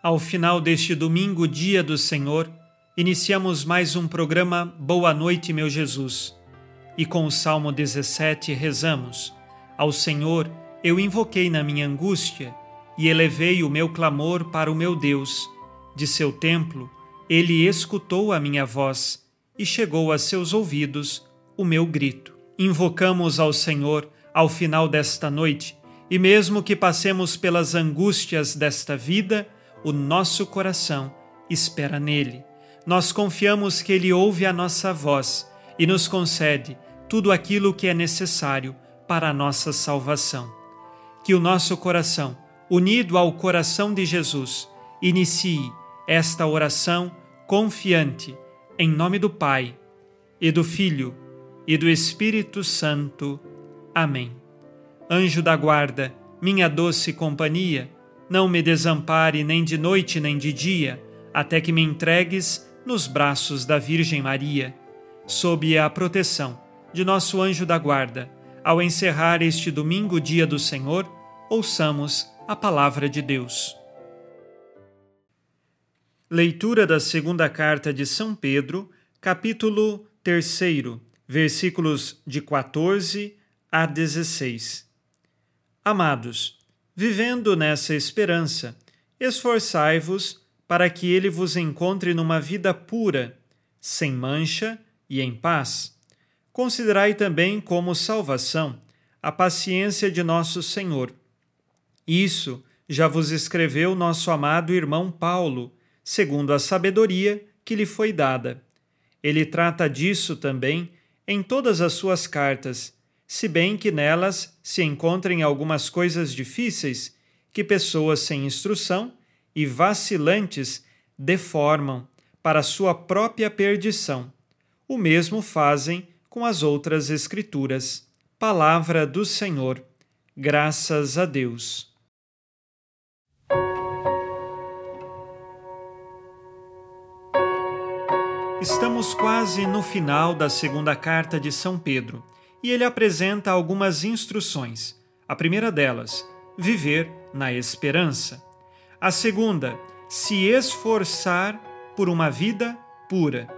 Ao final deste domingo, dia do Senhor, iniciamos mais um programa Boa Noite, meu Jesus. E com o Salmo 17 rezamos: Ao Senhor eu invoquei na minha angústia e elevei o meu clamor para o meu Deus. De seu templo, ele escutou a minha voz e chegou a seus ouvidos o meu grito. Invocamos ao Senhor ao final desta noite, e mesmo que passemos pelas angústias desta vida, o nosso coração espera nele nós confiamos que Ele ouve a nossa voz e nos concede tudo aquilo que é necessário para a nossa salvação. Que o nosso coração, unido ao coração de Jesus, inicie esta oração confiante, em nome do Pai, e do Filho, e do Espírito Santo. Amém. Anjo da guarda, minha doce companhia, não me desampare nem de noite nem de dia, até que me entregues nos braços da Virgem Maria, sob a proteção de nosso anjo da guarda. Ao encerrar este domingo, dia do Senhor, ouçamos a palavra de Deus. Leitura da segunda carta de São Pedro, capítulo 3, versículos de 14 a 16. Amados, vivendo nessa esperança, esforçai-vos para que ele vos encontre numa vida pura, sem mancha e em paz. Considerai também como salvação a paciência de nosso Senhor. Isso já vos escreveu nosso amado irmão Paulo, segundo a sabedoria que lhe foi dada. Ele trata disso também em todas as suas cartas, se bem que nelas se encontrem algumas coisas difíceis que pessoas sem instrução e vacilantes deformam para sua própria perdição. O mesmo fazem com as outras Escrituras. Palavra do Senhor. Graças a Deus. Estamos quase no final da segunda carta de São Pedro e ele apresenta algumas instruções. A primeira delas, viver na esperança. A segunda, se esforçar por uma vida pura.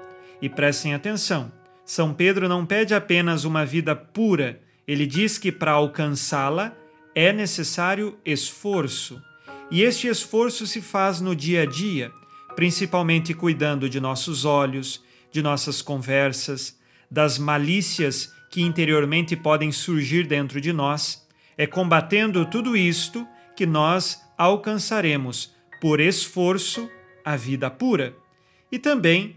E prestem atenção, São Pedro não pede apenas uma vida pura, ele diz que para alcançá-la é necessário esforço. E este esforço se faz no dia a dia, principalmente cuidando de nossos olhos, de nossas conversas, das malícias que interiormente podem surgir dentro de nós. É combatendo tudo isto que nós alcançaremos, por esforço, a vida pura e também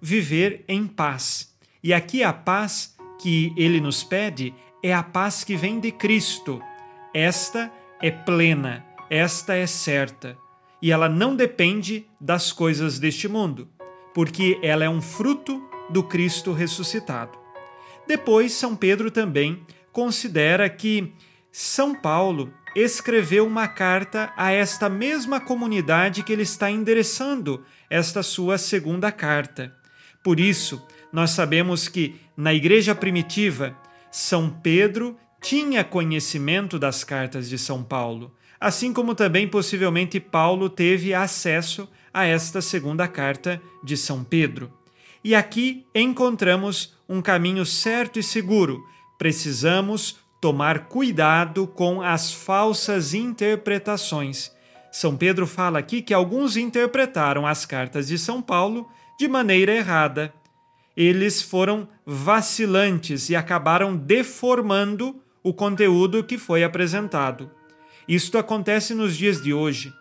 viver em paz. E aqui a paz que ele nos pede é a paz que vem de Cristo. Esta é plena, esta é certa, e ela não depende das coisas deste mundo, porque ela é um fruto do Cristo ressuscitado. Depois, São Pedro também considera que São Paulo escreveu uma carta a esta mesma comunidade que ele está endereçando esta sua segunda carta. Por isso, nós sabemos que na igreja primitiva, São Pedro tinha conhecimento das cartas de São Paulo, assim como também possivelmente Paulo teve acesso a esta segunda carta de São Pedro. E aqui encontramos um caminho certo e seguro. Precisamos tomar cuidado com as falsas interpretações. São Pedro fala aqui que alguns interpretaram as cartas de São Paulo de maneira errada. Eles foram vacilantes e acabaram deformando o conteúdo que foi apresentado. Isto acontece nos dias de hoje.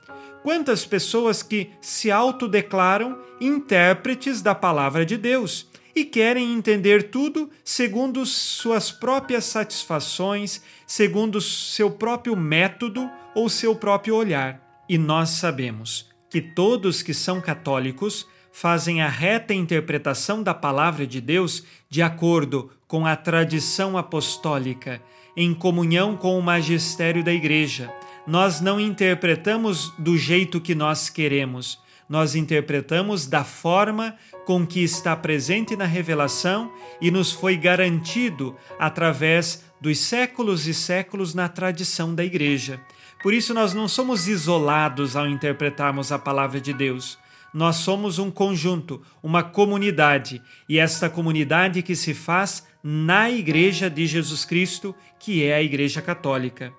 Quantas pessoas que se autodeclaram intérpretes da palavra de Deus e querem entender tudo segundo suas próprias satisfações, segundo seu próprio método ou seu próprio olhar. E nós sabemos que todos que são católicos fazem a reta interpretação da palavra de Deus de acordo com a tradição apostólica, em comunhão com o magistério da Igreja. Nós não interpretamos do jeito que nós queremos, nós interpretamos da forma com que está presente na revelação e nos foi garantido através dos séculos e séculos na tradição da Igreja. Por isso, nós não somos isolados ao interpretarmos a palavra de Deus. Nós somos um conjunto, uma comunidade, e esta comunidade que se faz na Igreja de Jesus Cristo, que é a Igreja Católica.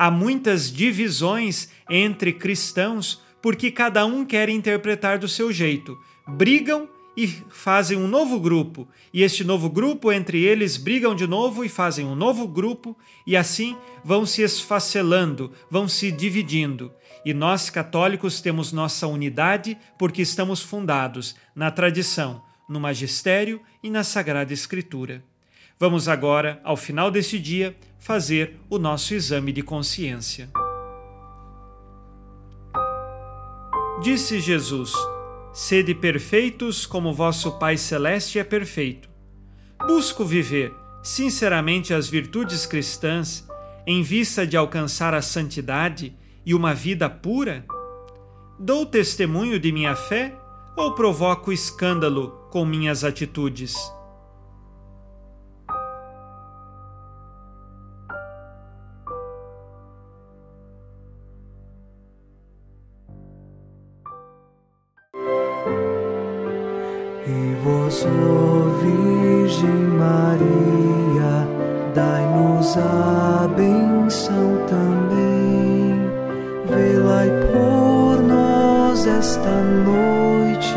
Há muitas divisões entre cristãos porque cada um quer interpretar do seu jeito. Brigam e fazem um novo grupo, e este novo grupo entre eles brigam de novo e fazem um novo grupo, e assim vão se esfacelando, vão se dividindo. E nós católicos temos nossa unidade porque estamos fundados na tradição, no magistério e na Sagrada Escritura. Vamos agora, ao final deste dia, fazer o nosso exame de consciência. Disse Jesus: Sede perfeitos como vosso Pai Celeste é perfeito. Busco viver sinceramente as virtudes cristãs em vista de alcançar a santidade e uma vida pura? Dou testemunho de minha fé ou provoco escândalo com minhas atitudes? Virgem Maria, dai-nos a benção também. Por nós esta noite.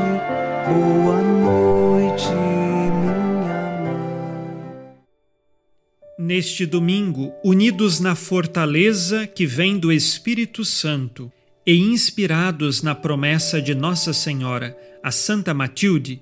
Boa noite, minha mãe. Neste domingo, unidos na fortaleza que vem do Espírito Santo e inspirados na promessa de Nossa Senhora, a Santa Matilde,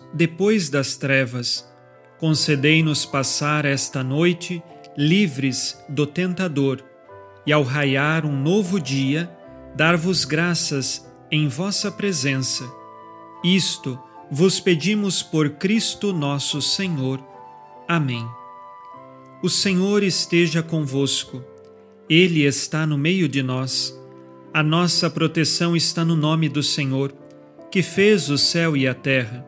depois das trevas. Concedei-nos passar esta noite livres do tentador e, ao raiar um novo dia, dar-vos graças em vossa presença. Isto vos pedimos por Cristo nosso Senhor. Amém. O Senhor esteja convosco, Ele está no meio de nós. A nossa proteção está no nome do Senhor que fez o céu e a terra.